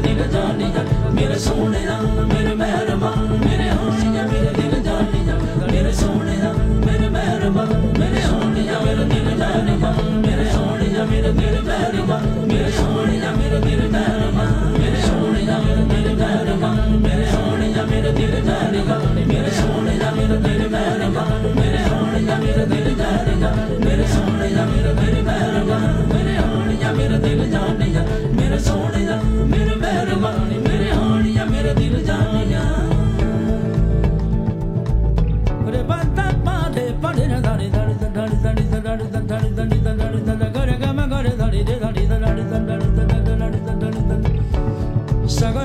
ਦਿਲ ਜਾਣੀ ਜਾ ਮੇਰੇ ਸੋਹਣਿਆ ਮੇਰੇ ਮਹਿਰਬਾਨ ਮੇਰੇ ਹੋਣਿਆ ਮੇਰੇ ਦਿਲ ਜਾਣੀ ਜਾ ਮੇਰੇ ਸੋਹਣਿਆ ਮੇਰੇ ਮਹਿਰਬਾਨ ਮੇਰੇ ਹੋਣਿਆ ਮੇਰੇ ਦਿਲ ਜਾਣੀ ਜਾ ਮੇਰੇ ਸੋਹਣਿਆ ਮੇਰੇ ਦਿਲ ਮਹਿਰਬਾਨ ਮੇਰੇ ਸੋਹਣਿਆ ਮੇਰੇ ਦਿਲ ਮਹਿਰਬਾਨ ਮੇਰੇ ਸੋਹਣਿਆ ਮੇਰੇ ਦਿਲ ਮਹਿਰਬਾਨ ਮੇਰੇ ਸੋਹਣਿਆ ਮੇਰੇ ਦਿਲ ਜਾਣੀ ਜਾ ਮੇਰੇ ਸੋਹਣਿਆ ਮੇਰੇ ਦਿਲ ਮਹਿਰਬਾਨ ਮੇਰੇ ਸੋਹਣਿਆ ਮੇਰੇ ਦਿਲ ਜਾਣੀ ਜਾ ਮੇਰੇ ਸੋਹਣਿਆ ਮੇਰੇ